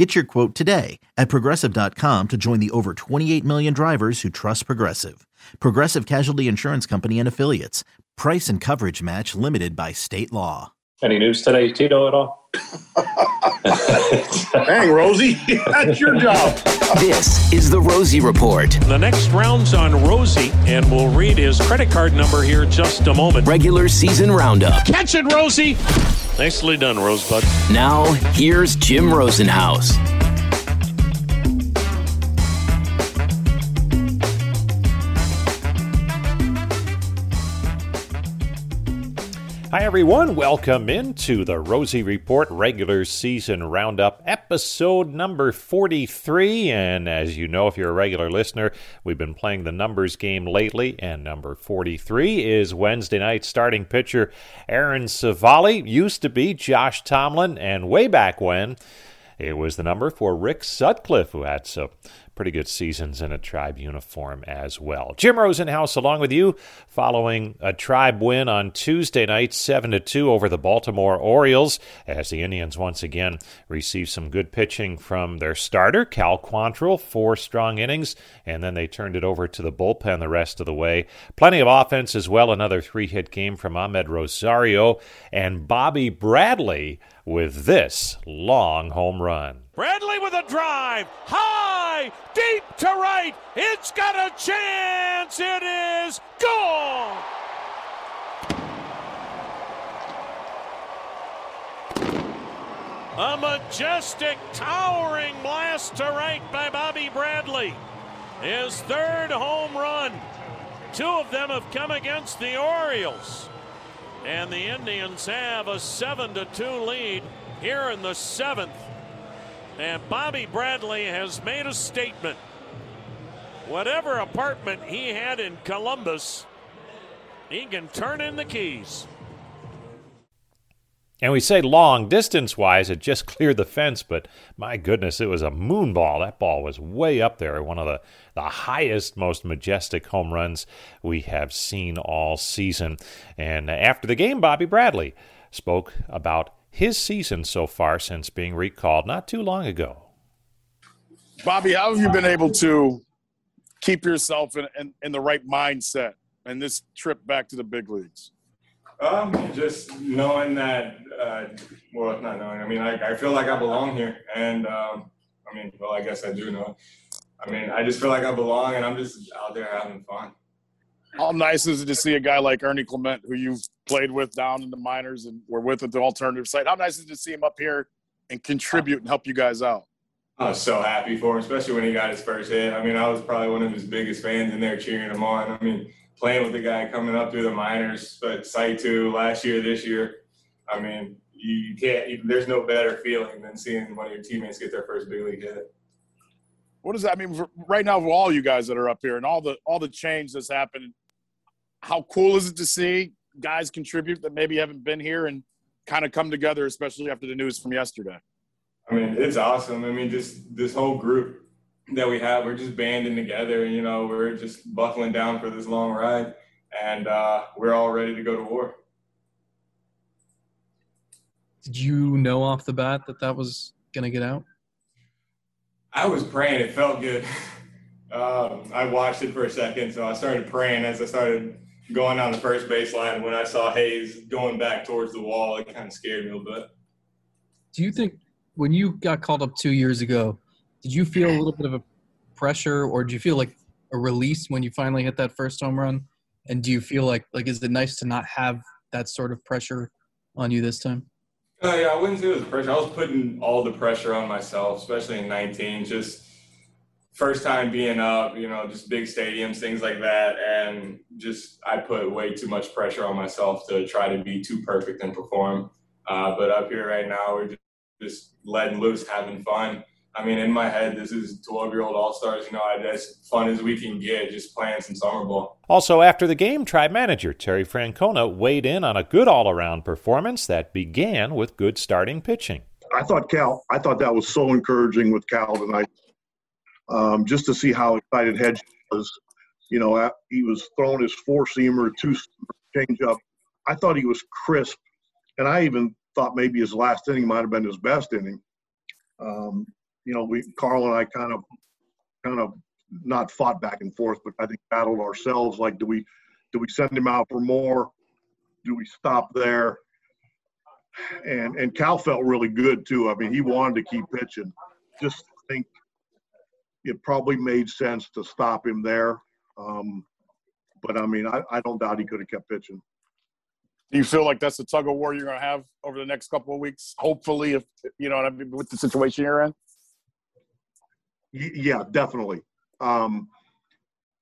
Get your quote today at progressive.com to join the over 28 million drivers who trust Progressive. Progressive Casualty Insurance Company and Affiliates. Price and coverage match limited by state law. Any news today, Tito, at all? Dang, Rosie, that's your job. This is the Rosie Report. The next round's on Rosie, and we'll read his credit card number here in just a moment. Regular season roundup. Catch it, Rosie! Nicely done, Rosebud. Now, here's Jim Rosenhaus. Hi, everyone. Welcome into the Rosie Report regular season roundup, episode number 43. And as you know, if you're a regular listener, we've been playing the numbers game lately. And number 43 is Wednesday night starting pitcher Aaron Civale, Used to be Josh Tomlin, and way back when, it was the number for Rick Sutcliffe, who had some pretty good seasons in a tribe uniform as well. Jim Rosenhaus along with you following a tribe win on Tuesday night 7 to 2 over the Baltimore Orioles as the Indians once again received some good pitching from their starter Cal Quantrill, four strong innings and then they turned it over to the bullpen the rest of the way. Plenty of offense as well, another three-hit game from Amed Rosario and Bobby Bradley with this long home run. Bradley with a drive, high, deep to right. It's got a chance. It is gone. A majestic, towering blast to right by Bobby Bradley. His third home run. Two of them have come against the Orioles. And the Indians have a 7 to 2 lead here in the seventh. And Bobby Bradley has made a statement. Whatever apartment he had in Columbus, he can turn in the keys. And we say long distance wise, it just cleared the fence, but my goodness, it was a moon ball. That ball was way up there, one of the, the highest, most majestic home runs we have seen all season. And after the game, Bobby Bradley spoke about his season so far since being recalled not too long ago. Bobby, how have you been able to keep yourself in, in, in the right mindset and this trip back to the big leagues? Um, just knowing that, uh, well, not knowing. I mean, I, I feel like I belong here, and um, I mean, well, I guess I do know. I mean, I just feel like I belong, and I'm just out there having fun. How nice is it to see a guy like Ernie Clement, who you've played with down in the minors and were with at the alternative site? How nice is it to see him up here and contribute and help you guys out? I was so happy for him, especially when he got his first hit. I mean, I was probably one of his biggest fans in there cheering him on. I mean, playing with the guy coming up through the minors, but site two last year, this year. I mean, you can't. There's no better feeling than seeing one of your teammates get their first big league hit. What does that mean for, right now for all you guys that are up here and all the all the change that's happened? How cool is it to see guys contribute that maybe haven't been here and kind of come together, especially after the news from yesterday? I mean, it's awesome. I mean, just this whole group that we have, we're just banding together. You know, we're just buckling down for this long ride, and uh, we're all ready to go to war. Did you know off the bat that that was going to get out? I was praying. It felt good. um, I watched it for a second, so I started praying as I started going down the first baseline. When I saw Hays going back towards the wall, it kind of scared me a little bit. Do you think when you got called up two years ago, did you feel a little bit of a pressure, or do you feel like a release when you finally hit that first home run? And do you feel like like is it nice to not have that sort of pressure on you this time? Uh, yeah, I wouldn't say it was pressure. I was putting all the pressure on myself, especially in 19. Just first time being up, you know, just big stadiums, things like that, and just I put way too much pressure on myself to try to be too perfect and perform. Uh, but up here right now, we're just, just letting loose, having fun. I mean, in my head, this is 12 year old All Stars. You know, as fun as we can get, just playing some summer ball. Also, after the game, Tribe manager Terry Francona weighed in on a good all around performance that began with good starting pitching. I thought Cal, I thought that was so encouraging with Cal tonight, um, just to see how excited Hedge was. You know, he was throwing his four seamer, two change up. I thought he was crisp, and I even thought maybe his last inning might have been his best inning. Um, you know, we Carl and I kind of, kind of not fought back and forth, but I think battled ourselves. Like, do we, do we send him out for more? Do we stop there? and and Cal felt really good too. I mean, he wanted to keep pitching. Just think it probably made sense to stop him there. Um, but I mean, I, I don't doubt he could have kept pitching. Do you feel like that's the tug of war you're going to have over the next couple of weeks? Hopefully, if you know what I mean, with the situation you're in. Yeah, definitely. Um,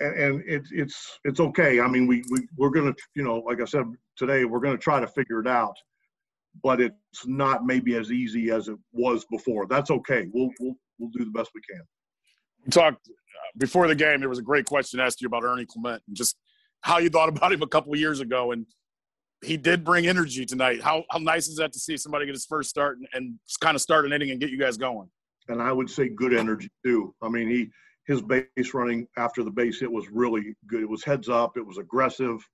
and, and it's it's it's okay. I mean, we we we're gonna you know, like I said today, we're gonna try to figure it out but it's not maybe as easy as it was before. That's okay. We'll we'll we'll do the best we can. We talked uh, before the game. There was a great question asked you about Ernie Clement and just how you thought about him a couple of years ago, and he did bring energy tonight. How how nice is that to see somebody get his first start and, and kind of start an inning and get you guys going? And I would say good energy too. I mean, he his base running after the base hit was really good. It was heads up. It was aggressive.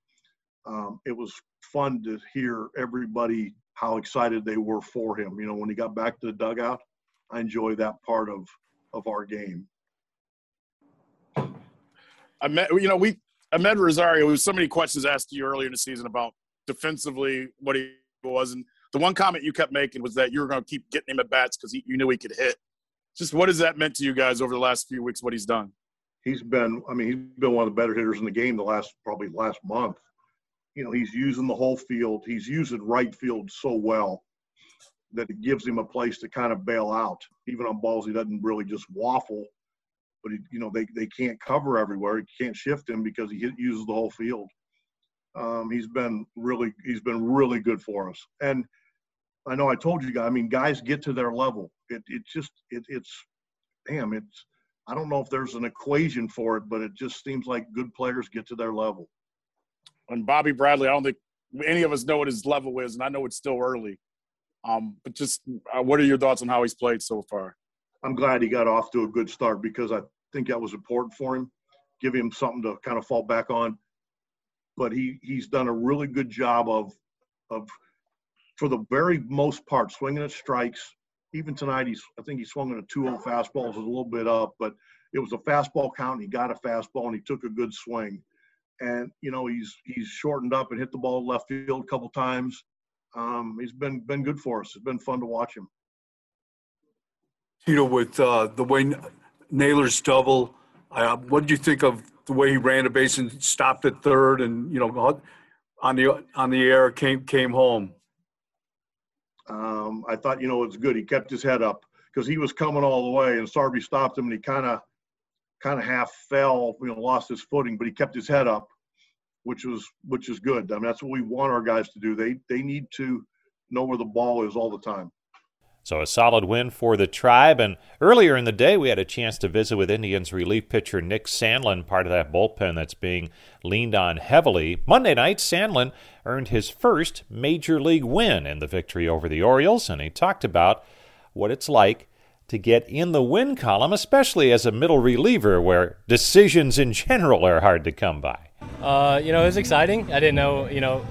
Um, it was fun to hear everybody how excited they were for him. You know, when he got back to the dugout, I enjoy that part of of our game. I met, you know, we Amed Rosario. There was so many questions asked you earlier in the season about defensively what he was, and the one comment you kept making was that you were going to keep getting him at bats because you knew he could hit. Just what has that meant to you guys over the last few weeks? What he's done? He's been, I mean, he's been one of the better hitters in the game the last probably last month you know, he's using the whole field. He's using right field so well that it gives him a place to kind of bail out. Even on balls, he doesn't really just waffle, but he, you know, they, they can't cover everywhere. He can't shift him because he uses the whole field. Um, he's been really, he's been really good for us. And I know I told you guys, I mean, guys get to their level. It, it just, it, it's, damn, it's, I don't know if there's an equation for it, but it just seems like good players get to their level and Bobby Bradley, I don't think any of us know what his level is, and I know it's still early. Um, but just uh, what are your thoughts on how he's played so far? I'm glad he got off to a good start because I think that was important for him, give him something to kind of fall back on. But he he's done a really good job of of for the very most part swinging at strikes. Even tonight, he's I think he swung at a 2-0 fastball, it was a little bit up, but it was a fastball count. And he got a fastball and he took a good swing and you know he's he's shortened up and hit the ball left field a couple times. Um, he's been been good for us. It's been fun to watch him. You know, with uh, the way Naylor's double, uh, what did you think of the way he ran the base and stopped at third, and you know, on the on the air came came home? Um, I thought you know it's good. He kept his head up because he was coming all the way, and Sarby stopped him, and he kind of kind of half fell, you know, lost his footing, but he kept his head up, which was which is good. I mean, that's what we want our guys to do. They they need to know where the ball is all the time. So a solid win for the tribe. And earlier in the day, we had a chance to visit with Indians relief pitcher Nick Sandlin, part of that bullpen that's being leaned on heavily. Monday night, Sandlin earned his first major league win in the victory over the Orioles, and he talked about what it's like to get in the win column, especially as a middle reliever where decisions in general are hard to come by? Uh, you know, it was exciting. I didn't know, you know,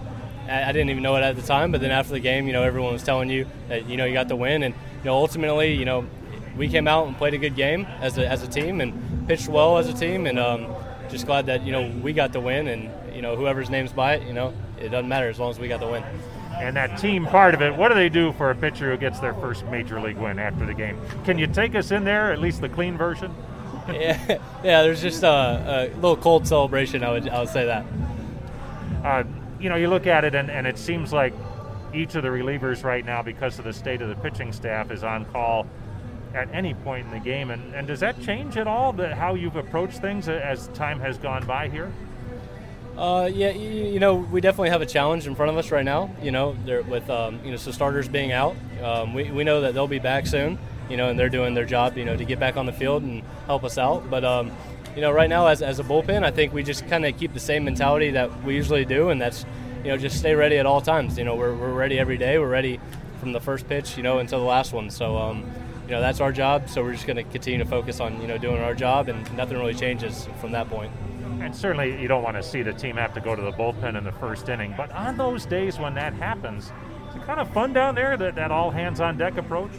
I didn't even know it at the time, but then after the game, you know, everyone was telling you that, you know, you got the win. And, you know, ultimately, you know, we came out and played a good game as a, as a team and pitched well as a team. And um, just glad that, you know, we got the win. And, you know, whoever's name's by it, you know, it doesn't matter as long as we got the win and that team part of it. What do they do for a pitcher who gets their first major league win after the game? Can you take us in there, at least the clean version? yeah, yeah. There's just a, a, little cold celebration. I would I would say that. Uh, you know, you look at it, and, and it seems like each of the relievers right now, because of the state of the pitching staff, is on call at any point in the game. And, and does that change at all the, how you've approached things as time has gone by here? Uh, yeah, you, you, know, we definitely have a challenge in front of us right now. You know, with um, you know, so starters being out, um, we, we know that they'll be back soon. You know, and they're doing their job. You know, to get back on the field and help us out. But um, you know, right now as, as a bullpen, I think we just kind of keep the same mentality that we usually do, and that's you know just stay ready at all times. You know, we're, we're ready every day. We're ready from the first pitch, you know, until the last one. So. Um, you know that's our job, so we're just going to continue to focus on you know doing our job, and nothing really changes from that point. And certainly, you don't want to see the team have to go to the bullpen in the first inning. But on those days when that happens, is it kind of fun down there that, that all hands on deck approach?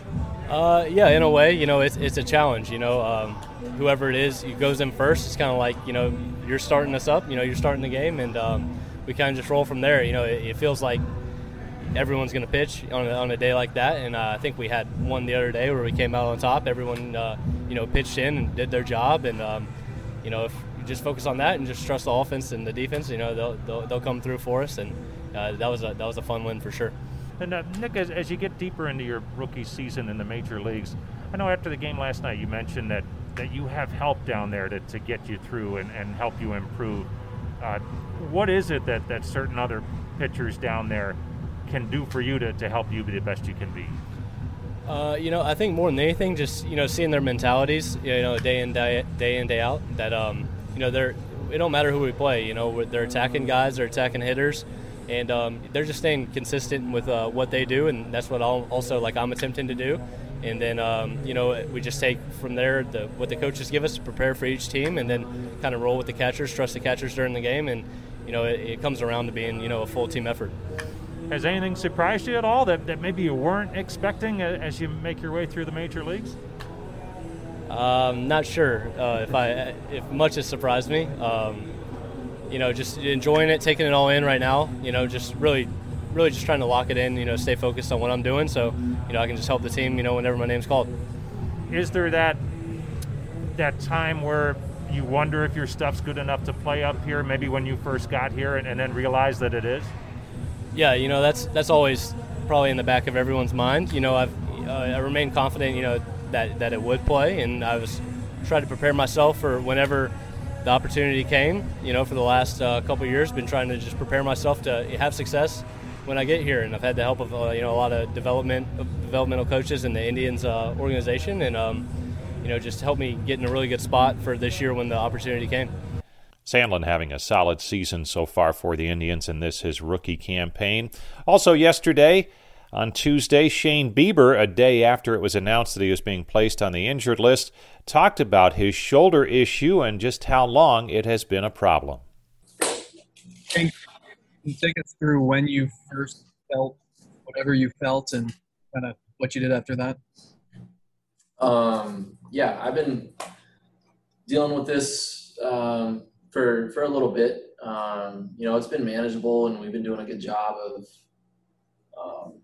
Uh, yeah, in a way, you know, it's, it's a challenge. You know, um, whoever it is who goes in first, it's kind of like you know you're starting us up. You know, you're starting the game, and um, we kind of just roll from there. You know, it, it feels like everyone's going to pitch on a, on a day like that, and uh, I think we had one the other day where we came out on top. Everyone, uh, you know, pitched in and did their job, and um, you know, if you just focus on that and just trust the offense and the defense, you know, they'll they'll, they'll come through for us, and uh, that was a that was a fun win for sure. And uh, Nick, as, as you get deeper into your rookie season in the major leagues, I know after the game last night you mentioned that, that you have help down there to, to get you through and, and help you improve. Uh, what is it that, that certain other pitchers down there can do for you to, to help you be the best you can be? Uh, you know, I think more than anything, just you know, seeing their mentalities, you know, day in day, day in day out. That um, you know, they're it don't matter who we play. You know, they're attacking guys, they're attacking hitters, and um, they're just staying consistent with uh, what they do, and that's what I'll also like I'm attempting to do. And then um, you know we just take from there the, what the coaches give us to prepare for each team, and then kind of roll with the catchers, trust the catchers during the game, and you know it, it comes around to being you know a full team effort. Has anything surprised you at all that, that maybe you weren't expecting as you make your way through the major leagues? Um, not sure uh, if I if much has surprised me. Um, you know, just enjoying it, taking it all in right now. You know, just really, really just trying to lock it in. You know, stay focused on what I'm doing, so you know I can just help the team. You know, whenever my name's called. Is there that that time where you wonder if your stuff's good enough to play up here? Maybe when you first got here, and, and then realize that it is yeah, you know that's that's always probably in the back of everyone's mind. You know, I've uh, I remain confident. You know that that it would play, and I was trying to prepare myself for whenever the opportunity came. You know, for the last uh, couple years, been trying to just prepare myself to have success when I get here, and I've had the help of uh, you know a lot of development developmental coaches in the Indians uh, organization, and um, you know just helped me get in a really good spot for this year when the opportunity came. Sandlin having a solid season so far for the Indians in this his rookie campaign. Also yesterday, on Tuesday, Shane Bieber, a day after it was announced that he was being placed on the injured list, talked about his shoulder issue and just how long it has been a problem. Can you take us through when you first felt whatever you felt and kind of what you did after that? Um, yeah, I've been dealing with this um, for for a little bit. Um, you know, it's been manageable, and we've been doing a good job of, um,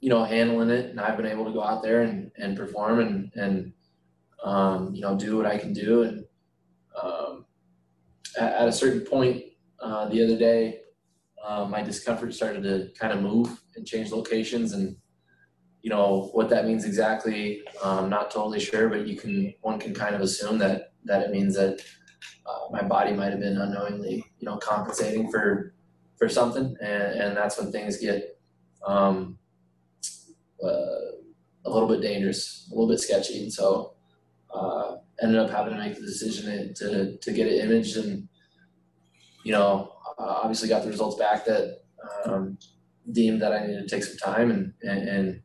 you know, handling it. And I've been able to go out there and, and perform and and um, you know do what I can do. And um, at, at, a certain point uh, the other day, uh, my discomfort started to kind of move and change locations and you know what that means exactly i'm not totally sure but you can one can kind of assume that that it means that uh, my body might have been unknowingly, you know, compensating for for something, and, and that's when things get um, uh, a little bit dangerous, a little bit sketchy, and so uh, ended up having to make the decision to to get it imaged, and you know, uh, obviously got the results back that um, deemed that I needed to take some time and and and,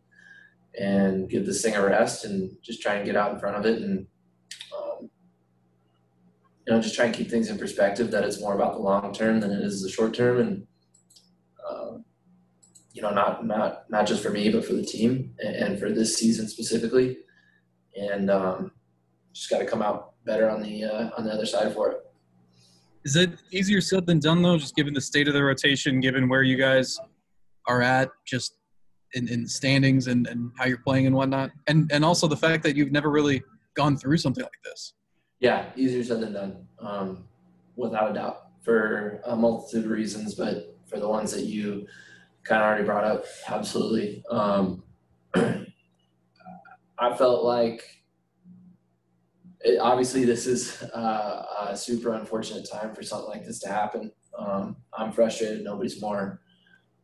and give this thing a rest and just try and get out in front of it and you know, just try and keep things in perspective that it's more about the long term than it is the short term. And, um, you know, not, not, not just for me, but for the team and, and for this season specifically. And, um, just got to come out better on the, uh, on the other side for it. Is it easier said than done though, just given the state of the rotation, given where you guys are at, just in, in standings and, and how you're playing and whatnot? And, and also the fact that you've never really gone through something like this. Yeah, easier said than done, um, without a doubt, for a multitude of reasons. But for the ones that you kind of already brought up, absolutely. Um, I felt like it, obviously this is uh, a super unfortunate time for something like this to happen. Um, I'm frustrated. Nobody's more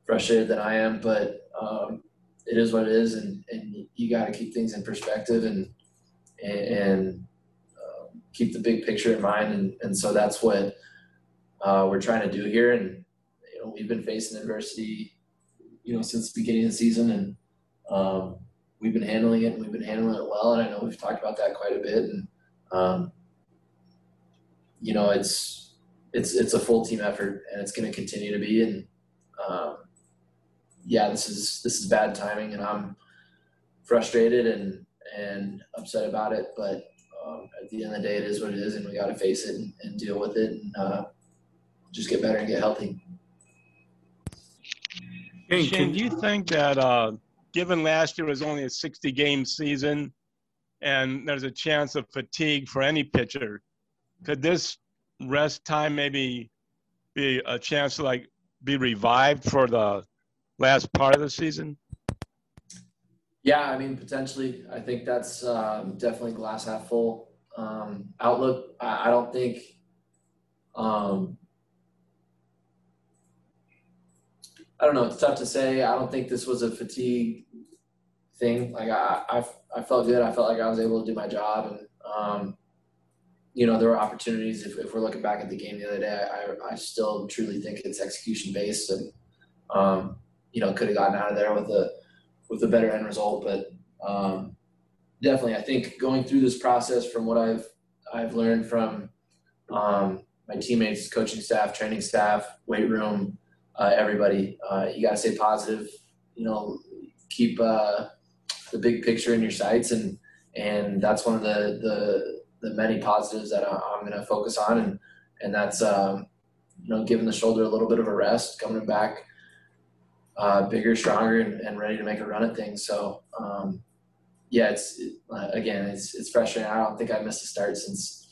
frustrated than I am, but um, it is what it is, and, and you got to keep things in perspective and and keep the big picture in mind, and, and so that's what uh, we're trying to do here. And you know, we've been facing adversity, you know, since the beginning of the season, and um, we've been handling it, and we've been handling it well. And I know we've talked about that quite a bit, and um, you know, it's it's it's a full team effort, and it's going to continue to be. And um, yeah, this is this is bad timing, and I'm frustrated and and upset about it. But um, at the end of the day, it is what it is, and we got to face it and, and, deal with it, and uh, just get better and get healthy. Shane, do you think that uh, given last year was only a 60 game season and there's a chance of fatigue for any pitcher, could this rest time maybe be a chance to like be revived for the last part of the season? Yeah, I mean, potentially. I think that's um, definitely glass half full um, outlook. I, I, don't think. Um, I don't know. It's tough to say. I don't think this was a fatigue thing. Like I, I, I felt good. I felt like I was able to do my job, and um, you know, there were opportunities. If, if we're looking back at the game the other day, I, I still truly think it's execution based, and um, you know, could have gotten out of there with a with a better end result. But um, definitely, I think going through this process, from what I've I've learned from um, my teammates, coaching staff, training staff, weight room, uh, everybody, uh, you got to stay positive. You know, keep uh, the big picture in your sights, and and that's one of the the, the many positives that I'm going to focus on, and and that's um, you know giving the shoulder a little bit of a rest, coming back uh, bigger, stronger, and, and, ready to make a run at things. So, um, yeah, it's it, uh, again, it's it's frustrating. I don't think I missed a start since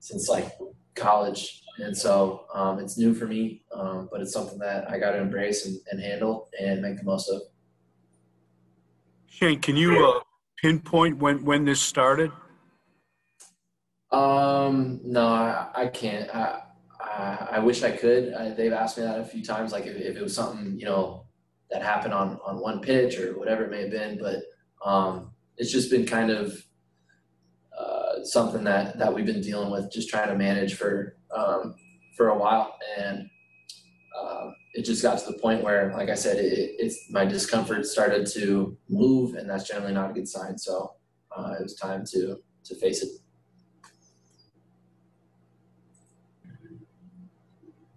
since like college, and so um, it's new for me. Um, but it's something that I got to embrace and, and, handle and make the most of. Shane, can you uh, pinpoint when when this started? Um, no, I, I can't. I, uh, I wish I could. Uh, they've asked me that a few times, like if, if, it was something you know that happened on on one pitch or whatever it may have been. But um, it's just been kind of uh, something that that we've been dealing with, just trying to manage for um, for a while, and um, it just got to the point where, like I said, it, it's my discomfort started to move, and that's generally not a good sign. So uh, it was time to to face it.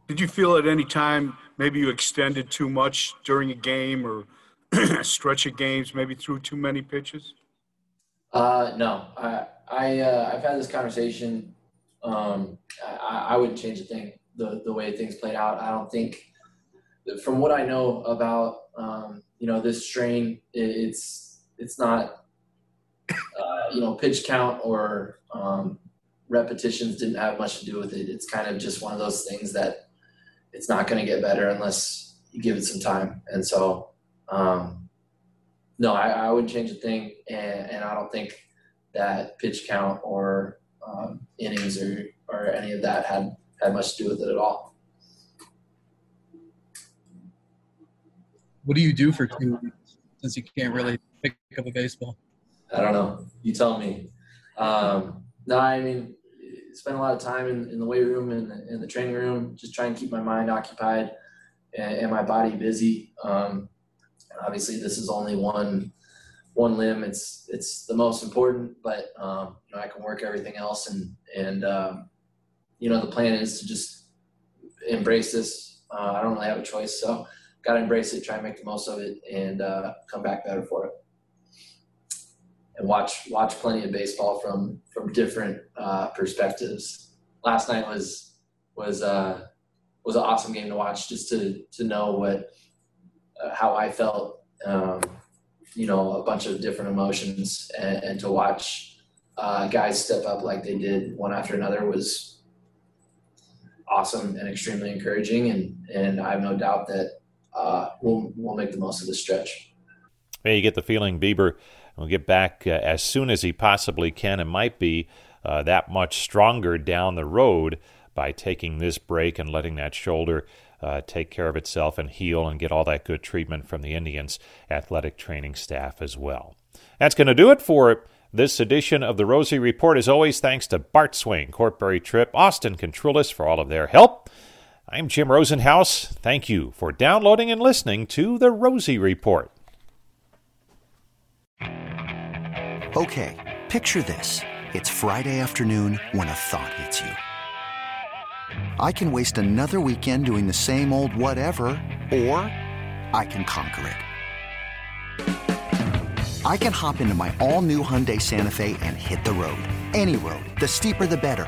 Did you feel at any time maybe you extended too much during a game or stretch of games, maybe threw too many pitches? Uh, no, I, I, uh, I've had this conversation. Um, I, I wouldn't change a thing. The, the way things played out, I don't think from what I know about, um, you know, this strain, it's, it's not, uh, you know, pitch count or, um, repetitions didn't have much to do with it. It's kind of just one of those things that it's not going to get better unless you give it some time. And so, um, no, I, I, wouldn't change a thing, and, and, I don't think that pitch count or um, innings or or any of that had had much to do with it at all. What do you do for two weeks since you can't really pick up a baseball? I don't know. You tell me. Um, no, I mean spend a lot of time in, in the weight room and in the training room, just try and keep my mind occupied and, and my body busy. Um, obviously, this is only one one limb. It's it's the most important, but um, you know I can work everything else, and and um, you know the plan is to just embrace this. Uh, I don't really have a choice, so got to embrace it, try and make the most of it, and uh, come back better for it and watch watch plenty of baseball from from different uh, perspectives. Last night was was uh, was an awesome game to watch, just to to know what uh, how I felt. Um, you know, a bunch of different emotions, and, and to watch uh, guys step up like they did one after another was awesome and extremely encouraging. And and I have no doubt that uh, we'll we'll make the most of this stretch. Hey, you get the feeling Bieber will get back uh, as soon as he possibly can and might be uh, that much stronger down the road by taking this break and letting that shoulder uh, take care of itself and heal and get all that good treatment from the Indians athletic training staff as well. That's going to do it for This edition of the Rosie Report is always thanks to Bart Swain, Corporate Trip, Austin Contrulis for all of their help. I'm Jim Rosenhaus. Thank you for downloading and listening to the Rosie Report. Okay, picture this. It's Friday afternoon when a thought hits you. I can waste another weekend doing the same old whatever, or I can conquer it. I can hop into my all new Hyundai Santa Fe and hit the road. Any road. The steeper, the better.